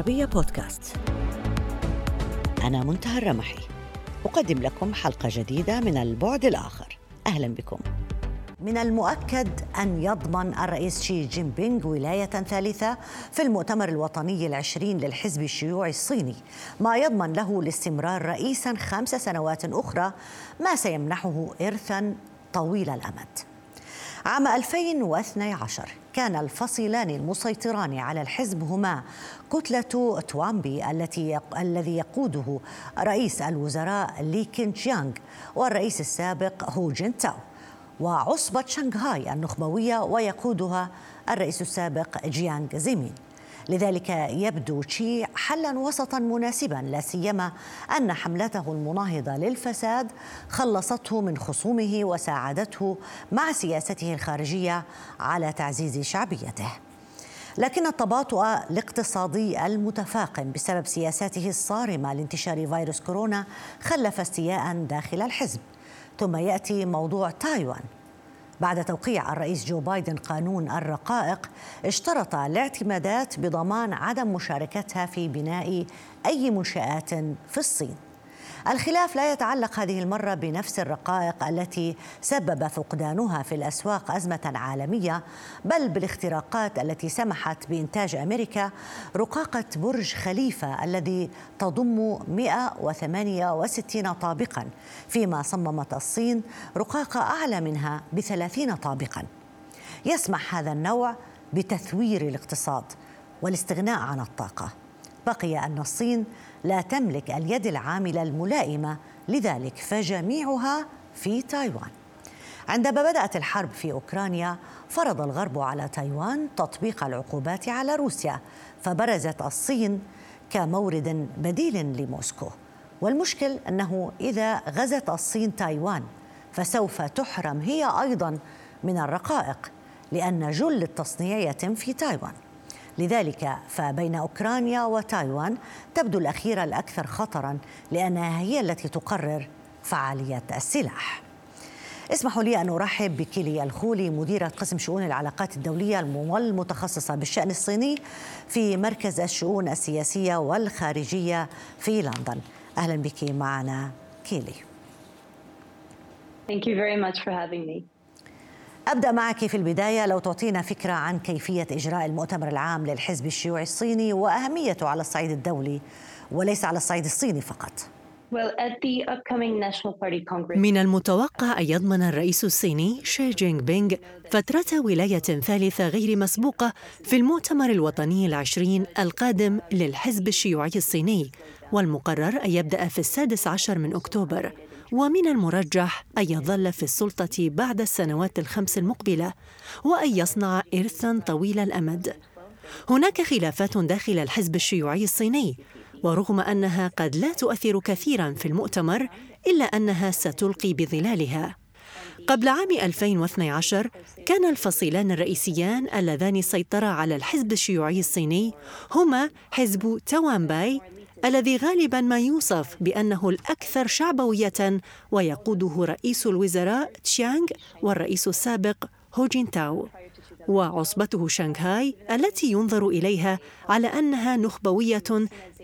العربية بودكاست. أنا منتهى الرمحي. أقدم لكم حلقة جديدة من البعد الآخر. أهلا بكم. من المؤكد أن يضمن الرئيس شي جين بينغ ولاية ثالثة في المؤتمر الوطني العشرين للحزب الشيوعي الصيني ما يضمن له الاستمرار رئيسا خمس سنوات أخرى ما سيمنحه إرثا طويل الأمد. عام 2012 كان الفصيلان المسيطران على الحزب هما كتلة توامبي التي الذي يقوده رئيس الوزراء لي كين جيانغ والرئيس السابق هو جين تاو. وعصبة شنغهاي النخبوية ويقودها الرئيس السابق جيانغ زيمين. لذلك يبدو تشي حلا وسطا مناسبا لا سيما أن حملته المناهضة للفساد خلصته من خصومه وساعدته مع سياسته الخارجية على تعزيز شعبيته. لكن التباطؤ الاقتصادي المتفاقم بسبب سياساته الصارمة لانتشار فيروس كورونا خلف استياء داخل الحزب. ثم يأتي موضوع تايوان. بعد توقيع الرئيس جو بايدن قانون الرقائق اشترط الاعتمادات بضمان عدم مشاركتها في بناء أي منشآت في الصين. الخلاف لا يتعلق هذه المرة بنفس الرقائق التي سبب فقدانها في الأسواق أزمة عالمية بل بالاختراقات التي سمحت بإنتاج أمريكا رقاقة برج خليفة الذي تضم 168 طابقا فيما صممت الصين رقاقة أعلى منها بثلاثين طابقا. يسمح هذا النوع بتثوير الاقتصاد والاستغناء عن الطاقة. بقي أن الصين لا تملك اليد العاملة الملائمة. لذلك فجميعها في تايوان. عندما بدأت الحرب في أوكرانيا فرض الغرب على تايوان تطبيق العقوبات على روسيا. فبرزت الصين كمورد بديل لموسكو. والمشكل أنه إذا غزت الصين تايوان فسوف تحرم هي أيضا من الرقائق لأن جل التصنيع يتم في تايوان. لذلك فبين أوكرانيا وتايوان تبدو الاخيره الأكثر خطرا لأنها هي التي تقرر فعاليه السلاح. اسمحوا لي أن أرحب بكيلي الخولي مديره قسم شؤون العلاقات الدولية والمتخصصه بالشأن الصيني في مركز الشؤون السياسية والخارجية في لندن. أهلا بك معنا كيلي. Thank you very much for having me. أبدأ معك في البداية لو تعطينا فكرة عن كيفية إجراء المؤتمر العام للحزب الشيوعي الصيني وأهميته على الصعيد الدولي وليس على الصعيد الصيني فقط. من المتوقع أن يضمن الرئيس الصيني شي جينغ بينغ فترة ولاية ثالثة غير مسبوقة في المؤتمر الوطني العشرين القادم للحزب الشيوعي الصيني والمقرر أن يبدأ في السادس عشر من أكتوبر ومن المرجح أن يظل في السلطة بعد السنوات الخمس المقبلة وأن يصنع إرثا طويل الأمد. هناك خلافات داخل الحزب الشيوعي الصيني ورغم أنها قد لا تؤثر كثيرا في المؤتمر إلا أنها ستلقي بظلالها. قبل عام 2012 كان الفصيلان الرئيسيان اللذان سيطرا على الحزب الشيوعي الصيني هما حزب توانباي الذي غالبا ما يوصف بأنه الأكثر شعبوية ويقوده رئيس الوزراء تشيانغ والرئيس السابق هو جين تاو وعصبته شنغهاي التي ينظر إليها على أنها نخبوية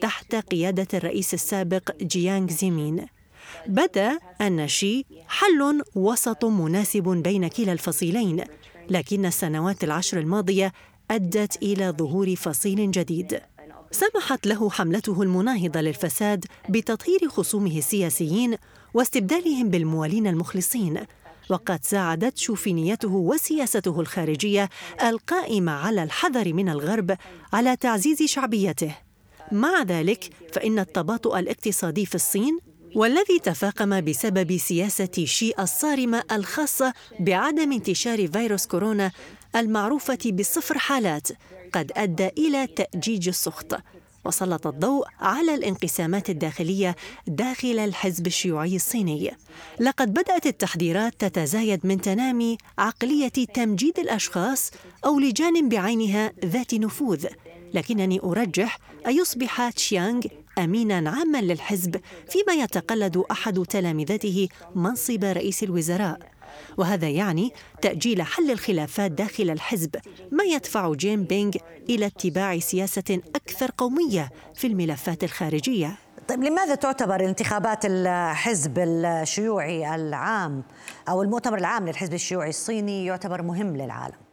تحت قيادة الرئيس السابق جيانغ زيمين. بدأ أن شي حل وسط مناسب بين كلا الفصيلين لكن السنوات العشر الماضية أدت إلى ظهور فصيل جديد. سمحت له حملته المناهضة للفساد بتطهير خصومه السياسيين واستبدالهم بالموالين المخلصين وقد ساعدت شوفينيته وسياسته الخارجية القائمة على الحذر من الغرب على تعزيز شعبيته. مع ذلك فإن التباطؤ الاقتصادي في الصين والذي تفاقم بسبب سياسة شي الصارمة الخاصة بعدم انتشار فيروس كورونا المعروفة بصفر حالات قد أدى إلى تأجيج السخط وسلط الضوء على الانقسامات الداخلية داخل الحزب الشيوعي الصيني. لقد بدأت التحذيرات تتزايد من تنامي عقلية تمجيد الأشخاص أو لجان بعينها ذات نفوذ. لكنني أرجح أن يصبح تشيانغ امينا عاما للحزب فيما يتقلد أحد تلامذته منصب رئيس الوزراء. وهذا يعني تأجيل حل الخلافات داخل الحزب ما يدفع جين بينغ إلى اتباع سياسة أكثر قومية في الملفات الخارجية طيب لماذا تعتبر انتخابات الحزب الشيوعي العام أو المؤتمر العام للحزب الشيوعي الصيني يعتبر مهم للعالم؟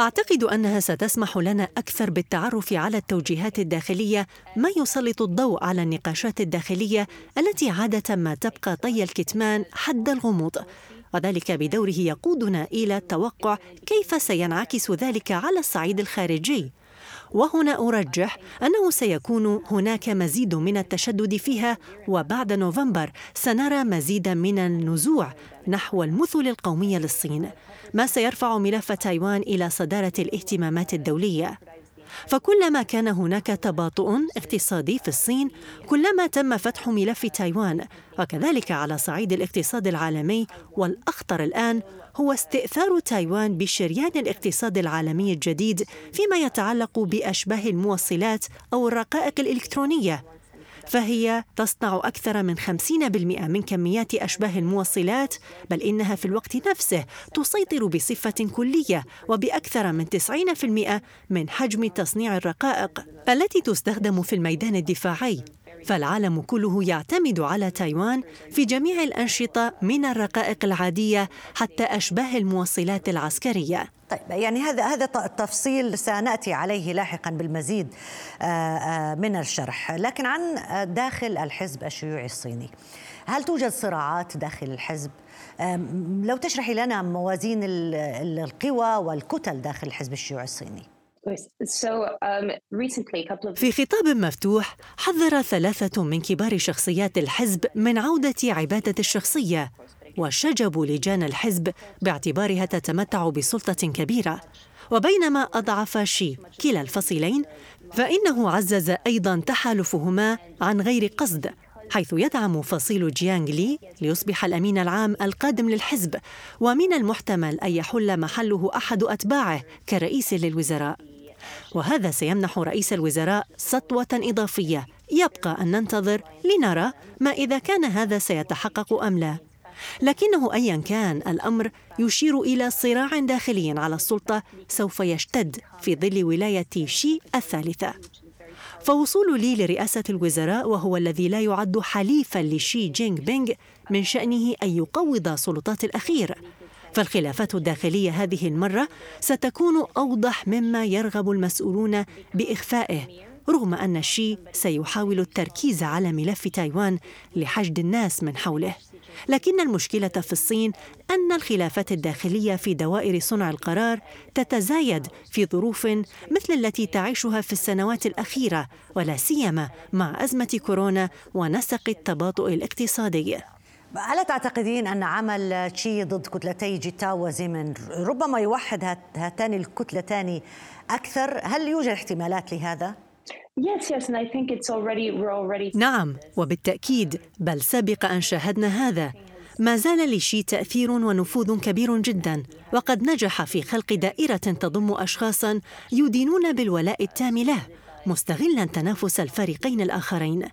أعتقد أنها ستسمح لنا أكثر بالتعرف على التوجيهات الداخلية ما يسلط الضوء على النقاشات الداخلية التي عادة ما تبقى طي الكتمان حد الغموض. وذلك بدوره يقودنا إلى التوقع كيف سينعكس ذلك على الصعيد الخارجي. وهنا أرجح أنه سيكون هناك مزيد من التشدد فيها وبعد نوفمبر سنرى مزيدا من النزوع نحو المثل القوميه للصين ما سيرفع ملف تايوان إلى صدارة الاهتمامات الدولية. فكلما كان هناك تباطؤ اقتصادي في الصين كلما تم فتح ملف تايوان وكذلك على صعيد الاقتصاد العالمي والأخطر الآن هو استئثار تايوان بشريان الاقتصاد العالمي الجديد فيما يتعلق بأشباه الموصلات أو الرقائق الإلكترونية. فهي تصنع أكثر من 50% من كميات أشباه الموصلات بل إنها في الوقت نفسه تسيطر بصفة كلية وبأكثر من 90% من حجم تصنيع الرقائق التي تستخدم في الميدان الدفاعي. فالعالم كله يعتمد على تايوان في جميع الأنشطة من الرقائق العادية حتى أشباه الموصلات العسكرية طيب يعني هذا هذا التفصيل سنأتي عليه لاحقا بالمزيد آه، آه، من الشرح، لكن عن داخل الحزب الشيوعي الصيني. هل توجد صراعات داخل الحزب؟ لو تشرحي لنا موازين القوى والكتل داخل الحزب الشيوعي الصيني. Um, في خطاب مفتوح حذر ثلاثة من كبار شخصيات الحزب من عودة عبادة الشخصية وشجبوا لجان الحزب باعتبارها تتمتع بسلطة كبيرة. وبينما أضعف شي كلا الفصيلين فإنه عزز أيضا تحالفهما عن غير قصد حيث يدعم فصيل جيانغ لي ليصبح الأمين العام القادم للحزب ومن المحتمل أن يحل محله أحد أتباعه كرئيس للوزراء. وهذا سيمنح رئيس الوزراء سطوة إضافية. يبقى أن ننتظر لنرى ما إذا كان هذا سيتحقق أم لا. لكنه ايا كان الأمر يشير إلى صراع داخلي على السلطة سوف يشتد في ظل ولاية شي الثالثة. فوصول لي لرئاسة الوزراء وهو الذي لا يعد حليفا لشي جينغ بينغ من شأنه أن يقوض سلطات الأخير. فالخلافات الداخلية هذه المرة ستكون أوضح مما يرغب المسؤولون بإخفائه رغم أن شي سيحاول التركيز على ملف تايوان لحشد الناس من حوله. لكن المشكلة في الصين أن الخلافات الداخلية في دوائر صنع القرار تتزايد في ظروف مثل التي تعيشها في السنوات الأخيرة ولا سيما مع أزمة كورونا ونسق التباطؤ الاقتصادي. ألا تعتقدين أن عمل تشي ضد كتلتي جيتاو وزيمن ربما يوحد هاتان الكتلتان أكثر؟ هل يوجد احتمالات لهذا؟ Yes, yes, and I think it's already we're already نعم وبالتأكيد بل سبق أن شاهدنا هذا ما زال لشي تأثير ونفوذ كبير جدا وقد نجح في خلق دائرة تضم أشخاصا يدينون بالولاء التام له مستغلا تنافس الفريقين الآخرين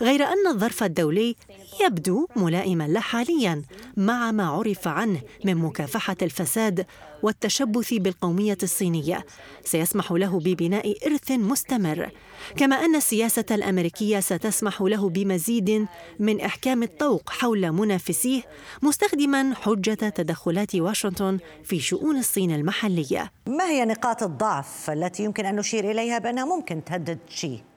غير أن الظرف الدولي يبدو ملائما له حاليا مع ما عرف عنه من مكافحة الفساد والتشبث بالقومية الصينية سيسمح له ببناء إرث مستمر كما أن السياسة الأمريكية ستسمح له بمزيد من إحكام الطوق حول منافسيه مستخدما حجة تدخلات واشنطن في شؤون الصين المحلية ما هي نقاط الضعف التي يمكن أن نشير إليها بأنها ممكن تهدد شي؟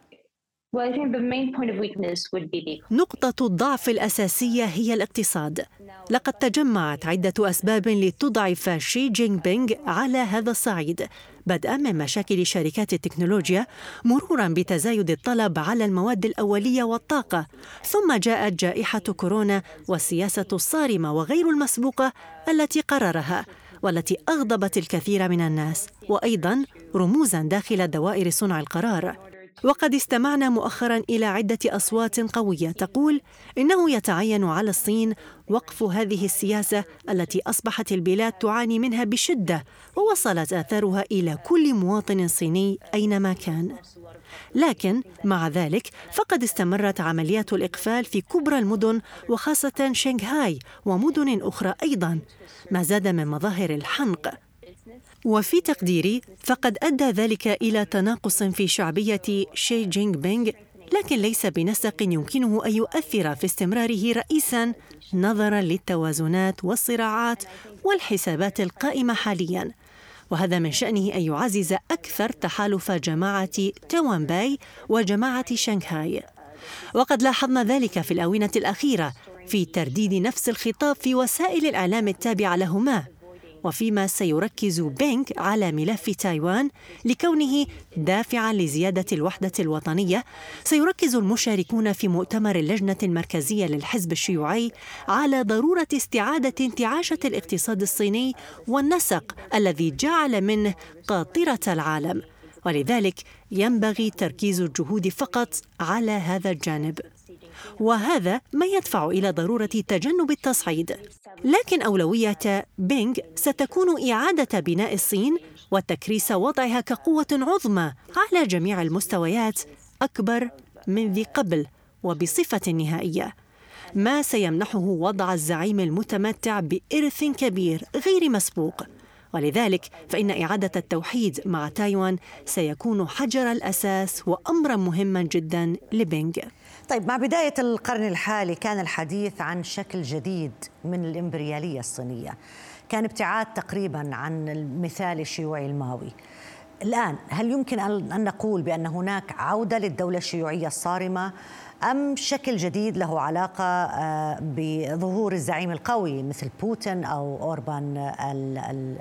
نقطة الضعف الأساسية هي الاقتصاد. لقد تجمعت عدة أسباب لتضعف شي جينغ بينغ على هذا الصعيد، بدءا من مشاكل شركات التكنولوجيا مرورا بتزايد الطلب على المواد الأولية والطاقة، ثم جاءت جائحة كورونا والسياسة الصارمة وغير المسبوقة التي قررها. والتي أغضبت الكثير من الناس وأيضا رموزا داخل دوائر صنع القرار وقد استمعنا مؤخرا إلى عدة أصوات قوية تقول إنه يتعين على الصين وقف هذه السياسة التي أصبحت البلاد تعاني منها بشدة ووصلت آثارها إلى كل مواطن صيني أينما كان. لكن مع ذلك فقد استمرت عمليات الإقفال في كبرى المدن وخاصة شنغهاي ومدن أخرى أيضا. ما زاد من مظاهر الحنق وفي تقديري فقد أدى ذلك إلى تناقص في شعبية شي جينغ بينغ لكن ليس بنسق يمكنه أن يؤثر في استمراره رئيسا نظرا للتوازنات والصراعات والحسابات القائمة حاليا. وهذا من شأنه أن يعزز أكثر تحالف جماعة توان باي وجماعة شنغهاي. وقد لاحظنا ذلك في الآونة الأخيرة في ترديد نفس الخطاب في وسائل الإعلام التابعة لهما. وفيما سيركز بينغ على ملف تايوان لكونه دافعا لزيادة الوحدة الوطنية سيركز المشاركون في مؤتمر اللجنه المركزيه للحزب الشيوعي على ضرورة استعادة انتعاشة الاقتصاد الصيني والنسق الذي جعل منه قاطرة العالم. ولذلك ينبغي تركيز الجهود فقط على هذا الجانب. وهذا ما يدفع إلى ضرورة تجنب التصعيد. لكن أولوية بينغ ستكون إعادة بناء الصين وتكريس وضعها كقوة عظمى على جميع المستويات أكبر من ذي قبل وبصفة نهائية. ما سيمنحه وضع الزعيم المتمتع بإرث كبير غير مسبوق. ولذلك فإن إعادة التوحيد مع تايوان سيكون حجر الأساس وأمرا مهما جدا لبينغ. طيب مع بداية القرن الحالي كان الحديث عن شكل جديد من الإمبريالية الصينية. كان ابتعاد تقريبا عن المثال الشيوعي الماوي. الآن هل يمكن أن نقول بأن هناك عودة للدولة الشيوعية الصارمة أم شكل جديد له علاقة آه، بظهور الزعيم القوي مثل بوتين أو أوربان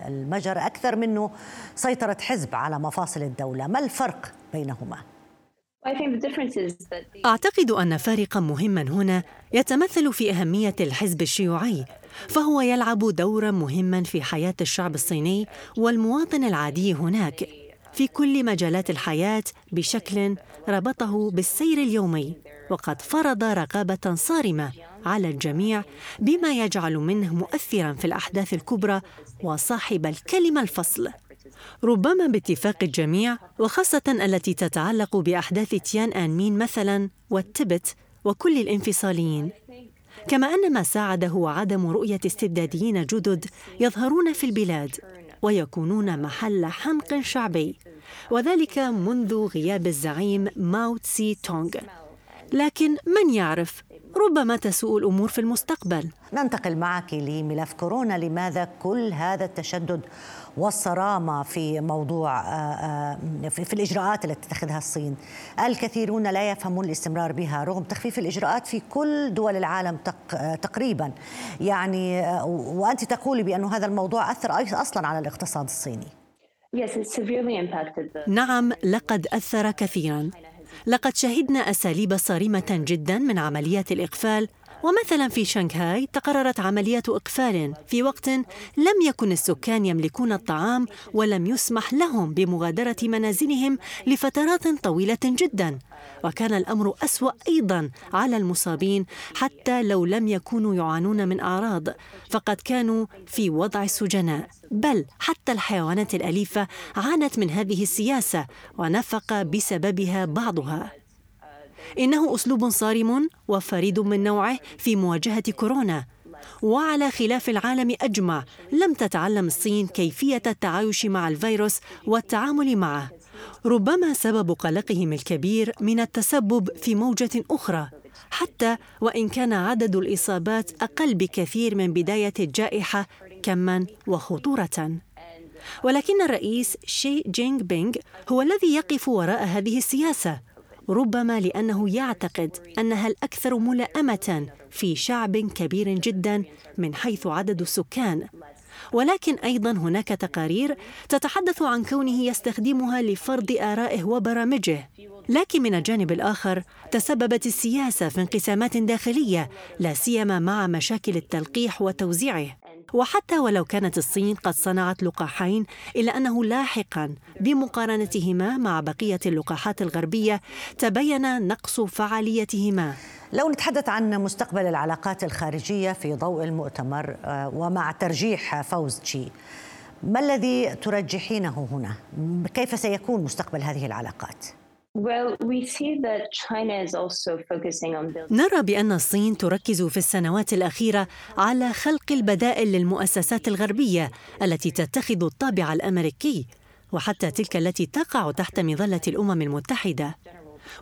المجر؟ أكثر منه سيطرة حزب على مفاصل الدولة. ما الفرق بينهما؟ أعتقد أن فارقا مهما هنا يتمثل في أهمية الحزب الشيوعي فهو يلعب دورا مهما في حياة الشعب الصيني والمواطن العادي هناك في كل مجالات الحياة بشكل ربطه بالسير اليومي وقد فرض رقابة صارمة على الجميع بما يجعل منه مؤثرا في الأحداث الكبرى وصاحب الكلمة الفصل. ربما باتفاق الجميع وخاصة التي تتعلق بأحداث تيان آن مين مثلا والتبت وكل الانفصاليين. كما أن ما ساعده عدم رؤية استبداديين جدد يظهرون في البلاد ويكونون محل حنق شعبي. وذلك منذ غياب الزعيم ماو تسي تونغ. لكن من يعرف؟ ربما تسوء الأمور في المستقبل. ننتقل معك لملف كورونا. لماذا كل هذا التشدد والصرامة في موضوع آه، آه، في الإجراءات التي تتخذها الصين؟ الكثيرون لا يفهمون الاستمرار بها رغم تخفيف الإجراءات في كل دول العالم آه، تقريبا. يعني وأنت تقولي بأن هذا الموضوع أثر أصلا على الاقتصاد الصيني. نعم لقد أثر كثيرا. لقد شهدنا أساليب صارمة جدا من عمليات الإقفال ومثلا في شنغهاي تقررت عمليات إقفال في وقت لم يكن السكان يملكون الطعام ولم يسمح لهم بمغادرة منازلهم لفترات طويلة جدا. وكان الأمر أسوأ أيضا على المصابين حتى لو لم يكونوا يعانون من أعراض فقد كانوا في وضع السجناء بل حتى الحيوانات الأليفة عانت من هذه السياسة ونفق بسببها بعضها. إنه أسلوب صارم وفريد من نوعه في مواجهة كورونا. وعلى خلاف العالم أجمع لم تتعلم الصين كيفية التعايش مع الفيروس والتعامل معه. ربما سبب قلقهم الكبير من التسبب في موجة أخرى. حتى وإن كان عدد الإصابات أقل بكثير من بداية الجائحة كما وخطورة. ولكن الرئيس شي جينغ بينغ هو الذي يقف وراء هذه السياسة. ربما لأنه يعتقد أنها الأكثر ملائمة في شعب كبير جدا من حيث عدد السكان. ولكن أيضا هناك تقارير تتحدث عن كونه يستخدمها لفرض ارائه وبرامجه. لكن من الجانب الآخر تسببت السياسة في انقسامات داخلية لا سيما مع مشاكل التلقيح وتوزيعه. وحتى ولو كانت الصين قد صنعت لقاحين إلا أنه لاحقا بمقارنتهما مع بقية اللقاحات الغربية تبين نقص فعاليتهما. لو نتحدث عن مستقبل العلاقات الخارجية في ضوء المؤتمر آه، ومع ترجيح فوز تشي ما الذي ترجحينه هنا؟ كيف سيكون مستقبل هذه العلاقات؟ نرى بأن الصين تركز في السنوات الأخيرة على خلق البدائل للمؤسسات الغربية التي تتخذ الطابع الأمريكي وحتى تلك التي تقع تحت مظلة الأمم المتحدة.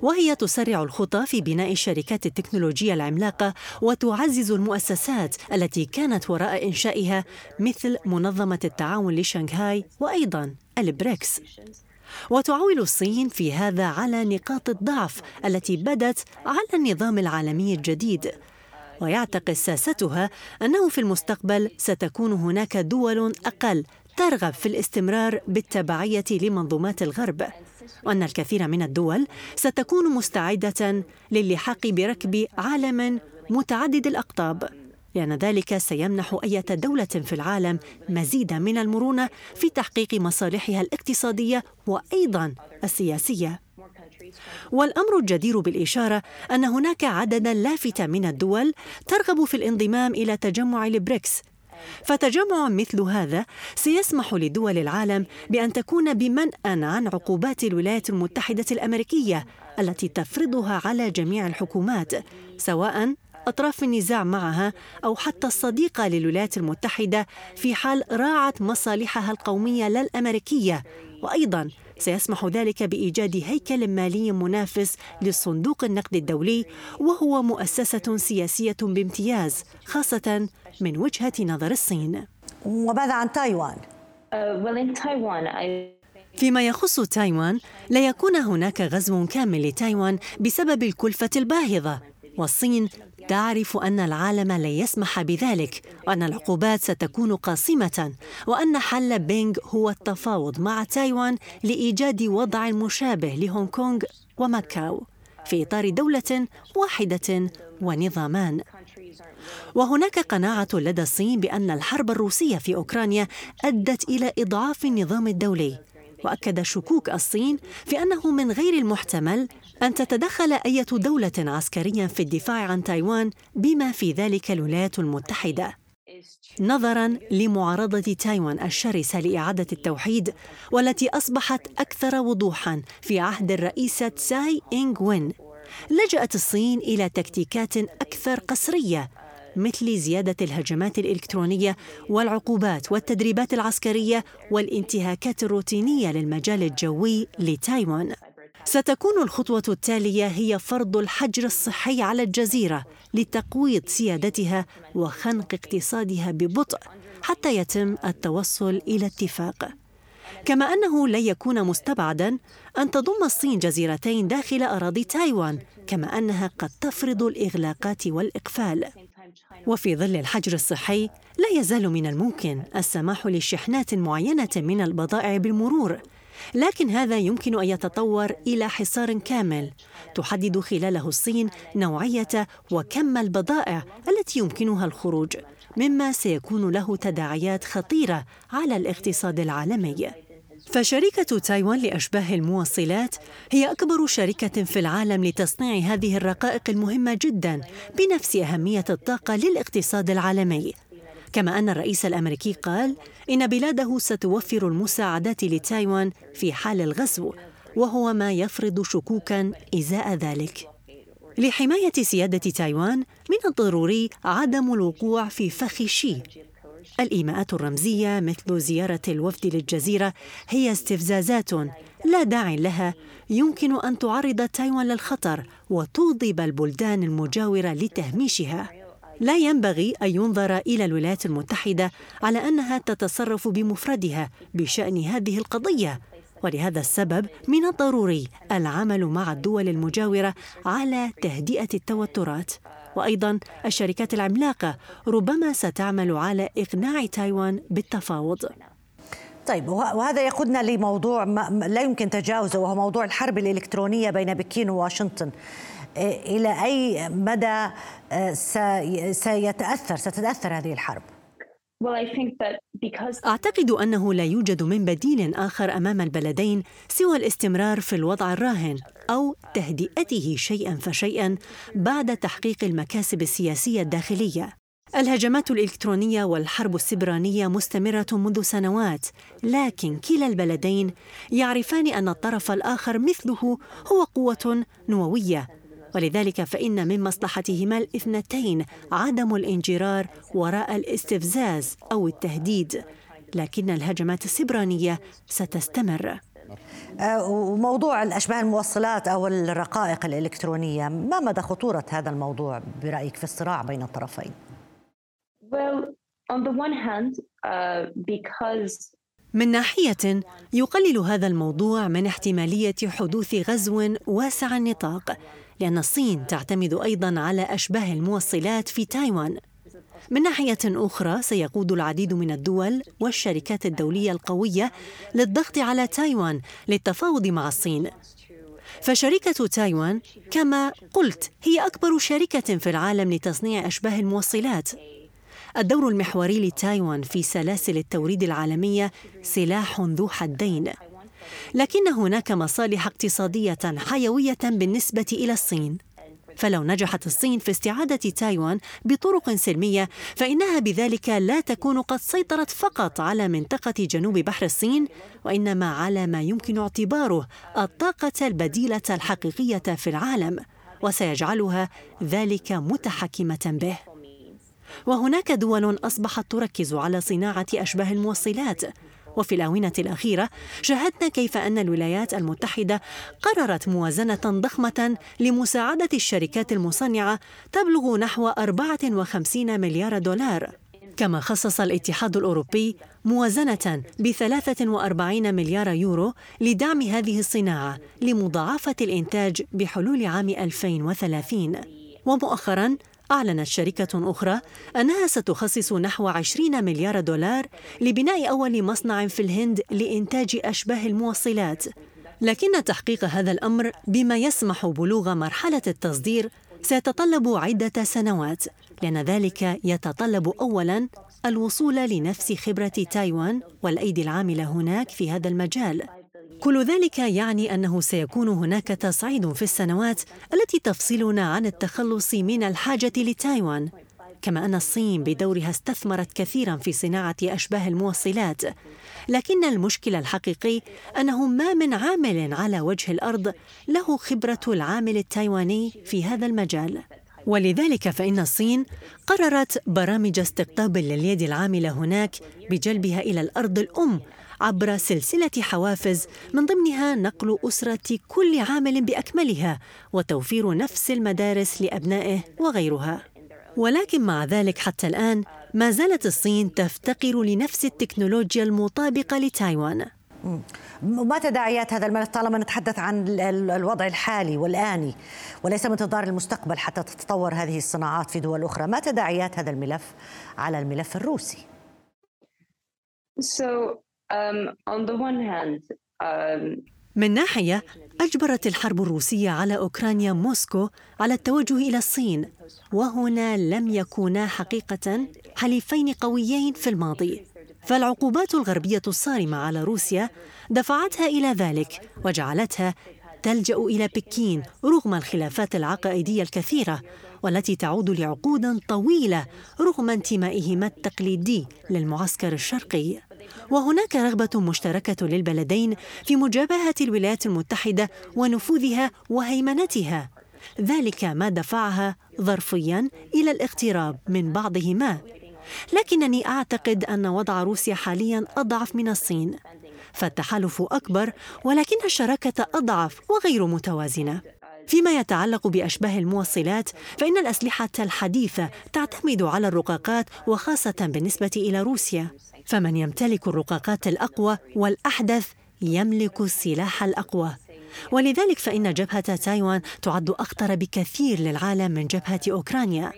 وهي تسرع الخطى في بناء الشركات التكنولوجية العملاقة وتعزز المؤسسات التي كانت وراء إنشائها مثل منظمة التعاون لشنغهاي وأيضا البريكس. وتعول الصين في هذا على نقاط الضعف التي بدت على النظام العالمي الجديد. ويعتقد ساستها أنه في المستقبل ستكون هناك دول أقل ترغب في الاستمرار بالتبعية لمنظومات الغرب. وأن الكثير من الدول ستكون مستعدة للحاق بركب عالم متعدد الأقطاب. لأن ذلك سيمنح أي دولة في العالم مزيدا من المرونة في تحقيق مصالحها الاقتصادية وأيضا السياسية. والأمر الجدير بالإشارة أن هناك عددا لافتا من الدول ترغب في الانضمام إلى تجمع البريكس فتجمع مثل هذا سيسمح لدول العالم بأن تكون بمنأى عن عقوبات الولايات المتحدة الأمريكية التي تفرضها على جميع الحكومات سواء أطراف النزاع معها أو حتى الصديقة للولايات المتحدة في حال راعت مصالحها القومية لا الأمريكية وأيضا سيسمح ذلك بإيجاد هيكل مالي منافس للصندوق النقد الدولي وهو مؤسسة سياسية بامتياز خاصة من وجهة نظر الصين وماذا عن تايوان؟ فيما يخص تايوان لا يكون هناك غزو كامل لتايوان بسبب الكلفة الباهظة والصين تعرف أن العالم لا يسمح بذلك وأن العقوبات ستكون قاصمة وأن حل بينغ هو التفاوض مع تايوان لإيجاد وضع مشابه لهونغ كونغ وماكاو في إطار دولة واحدة ونظامان. وهناك قناعة لدى الصين بأن الحرب الروسية في أوكرانيا أدت إلى إضعاف النظام الدولي وأكد شكوك الصين في أنه من غير المحتمل أن تتدخل أي دولة عسكريا في الدفاع عن تايوان بما في ذلك الولايات المتحدة. نظرا لمعارضة تايوان الشرسة لإعادة التوحيد والتي أصبحت أكثر وضوحا في عهد الرئيسه تساي إنغ وين لجأت الصين إلى تكتيكات أكثر قسرية مثل زيادة الهجمات الإلكترونية والعقوبات والتدريبات العسكرية والانتهاكات الروتينية للمجال الجوي لتايوان. ستكون الخطوة التالية هي فرض الحجر الصحي على الجزيرة لتقويض سيادتها وخنق اقتصادها ببطء حتى يتم التوصل إلى اتفاق. كما أنه لن يكون مستبعدا أن تضم الصين جزيرتين داخل أراضي تايوان كما أنها قد تفرض الإغلاقات والإقفال. وفي ظل الحجر الصحي لا يزال من الممكن السماح لشحنات معينة من البضائع بالمرور لكن هذا يمكن أن يتطور إلى حصار كامل تحدد خلاله الصين نوعية وكم البضائع التي يمكنها الخروج مما سيكون له تداعيات خطيرة على الاقتصاد العالمي فشركة تايوان لأشباه الموصلات هي أكبر شركة في العالم لتصنيع هذه الرقائق المهمة جدا بنفس أهمية الطاقة للاقتصاد العالمي. كما أن الرئيس الأمريكي قال إن بلاده ستوفر المساعدات لتايوان في حال الغزو وهو ما يفرض شكوكا إزاء ذلك. لحماية سيادة تايوان من الضروري عدم الوقوع في فخ شي الإيماءات الرمزية مثل زيارة الوفد للجزيرة هي استفزازات لا داعي لها يمكن أن تعرض تايوان للخطر وتغضب البلدان المجاورة لتهميشها لا ينبغي أن ينظر إلى الولايات المتحدة على أنها تتصرف بمفردها بشأن هذه القضية ولهذا السبب من الضروري العمل مع الدول المجاورة على تهدئة التوترات. وأيضا الشركات العملاقة ربما ستعمل على إقناع تايوان بالتفاوض. طيب وهذا يقودنا لموضوع لا يمكن تجاوزه وهو موضوع الحرب الإلكترونية بين بكين وواشنطن. إلى أي مدى آه، سيتأثر ستتأثر هذه الحرب أعتقد أنه لا يوجد من بديل آخر أمام البلدين سوى الاستمرار في الوضع الراهن أو تهدئته شيئا فشيئا بعد تحقيق المكاسب السياسية الداخلية. الهجمات الإلكترونية والحرب السبرانية مستمرة منذ سنوات لكن كلا البلدين يعرفان أن الطرف الآخر مثله هو قوة نووية ولذلك فإن من مصلحتهما الاثنتين عدم الانجرار وراء الاستفزاز أو التهديد لكن الهجمات السبرانية ستستمر آه، وموضوع الأشباه الموصلات أو الرقائق الإلكترونية ما مدى خطورة هذا الموضوع برأيك في الصراع بين الطرفين؟ Well, on the one hand, uh, because من ناحية يقلل هذا الموضوع من احتمالية حدوث غزو واسع النطاق لأن الصين تعتمد أيضا على أشباه الموصلات في تايوان. من ناحية أخرى سيقود العديد من الدول والشركات الدولية القوية للضغط على تايوان للتفاوض مع الصين. فشركة تايوان كما قلت هي أكبر شركة في العالم لتصنيع أشباه الموصلات. الدور المحوري لتايوان في سلاسل التوريد العالمية سلاح ذو حدين. لكن هناك مصالح اقتصادية حيوية بالنسبة إلى الصين. فلو نجحت الصين في استعادة تايوان بطرق سلمية فإنها بذلك لا تكون قد سيطرت فقط على منطقة جنوب بحر الصين وإنما على ما يمكن اعتباره الطاقة البديلة الحقيقية في العالم وسيجعلها ذلك متحكمة به. وهناك دول أصبحت تركز على صناعة أشباه الموصلات. وفي الآونة الأخيرة شاهدنا كيف أن الولايات المتحدة قررت موازنة ضخمة لمساعدة الشركات المصنعة تبلغ نحو 54 مليار دولار. كما خصص الاتحاد الأوروبي موازنة ب 43 مليار يورو لدعم هذه الصناعة لمضاعفة الإنتاج بحلول عام 2030 ومؤخرا أعلنت شركة أخرى أنها ستخصص نحو 20 مليار دولار لبناء أول مصنع في الهند لإنتاج أشباه الموصلات. لكن تحقيق هذا الأمر بما يسمح بلوغ مرحلة التصدير سيتطلب عدة سنوات لأن ذلك يتطلب أولاً الوصول لنفس خبرة تايوان والأيدي العاملة هناك في هذا المجال. كل ذلك يعني أنه سيكون هناك تصعيد في السنوات التي تفصلنا عن التخلص من الحاجة لتايوان. كما أن الصين بدورها استثمرت كثيرا في صناعة أشباه الموصلات. لكن المشكل الحقيقي أنه ما من عامل على وجه الأرض له خبرة العامل التايواني في هذا المجال. ولذلك فإن الصين قررت برامج استقطاب لليد العاملة هناك بجلبها إلى الأرض الأم عبر سلسلة حوافز من ضمنها نقل أسرة كل عامل بأكملها وتوفير نفس المدارس لأبنائه وغيرها. ولكن مع ذلك حتى الآن ما زالت الصين تفتقر لنفس التكنولوجيا المطابقة لتايوان. ما تداعيات هذا الملف طالما نتحدث عن الوضع الحالي والآني وليس منتظار المستقبل حتى تتطور هذه الصناعات في دول أخرى. ما تداعيات هذا الملف على الملف الروسي؟ So من ناحية أجبرت الحرب الروسية على أوكرانيا موسكو على التوجه إلى الصين وهنا لم يكونا حقيقة حليفين قويين في الماضي. فالعقوبات الغربية الصارمة على روسيا دفعتها إلى ذلك وجعلتها تلجأ إلى بكين رغم الخلافات العقائدية الكثيرة والتي تعود لعقود طويلة رغم انتمائهما التقليدي للمعسكر الشرقي. وهناك رغبة مشتركة للبلدين في مجابهة الولايات المتحدة ونفوذها وهيمنتها. ذلك ما دفعها ظرفيا إلى الاقتراب من بعضهما. لكنني أعتقد أن وضع روسيا حاليا أضعف من الصين. فالتحالف أكبر ولكن الشراكة أضعف وغير متوازنة. فيما يتعلق بأشباه الموصلات فإن الأسلحة الحديثة تعتمد على الرقاقات وخاصة بالنسبة إلى روسيا. فمن يمتلك الرقاقات الأقوى والأحدث يملك السلاح الأقوى. ولذلك فإن جبهة تايوان تعد أخطر بكثير للعالم من جبهة أوكرانيا.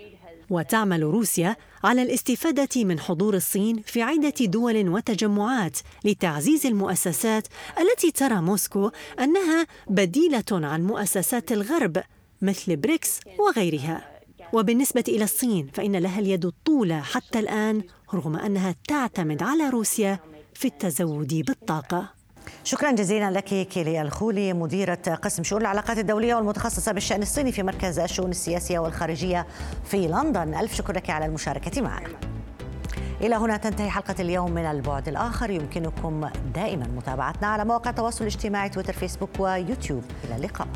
وتعمل روسيا على الاستفادة من حضور الصين في عدة دول وتجمعات لتعزيز المؤسسات التي ترى موسكو أنها بديلة عن مؤسسات الغرب مثل بريكس وغيرها. وبالنسبة إلى الصين فإن لها اليد الطولى حتى الآن رغم أنها تعتمد على روسيا في التزود بالطاقة. شكرا جزيلا لك كيلي الخولي مديرة قسم شؤون العلاقات الدولية والمتخصصة بالشأن الصيني في مركز الشؤون السياسية والخارجية في لندن. ألف شكر لك على المشاركة معنا. إلى هنا تنتهي حلقة اليوم من البعد الآخر. يمكنكم دائما متابعتنا على مواقع التواصل الاجتماعي تويتر فيسبوك ويوتيوب. إلى اللقاء.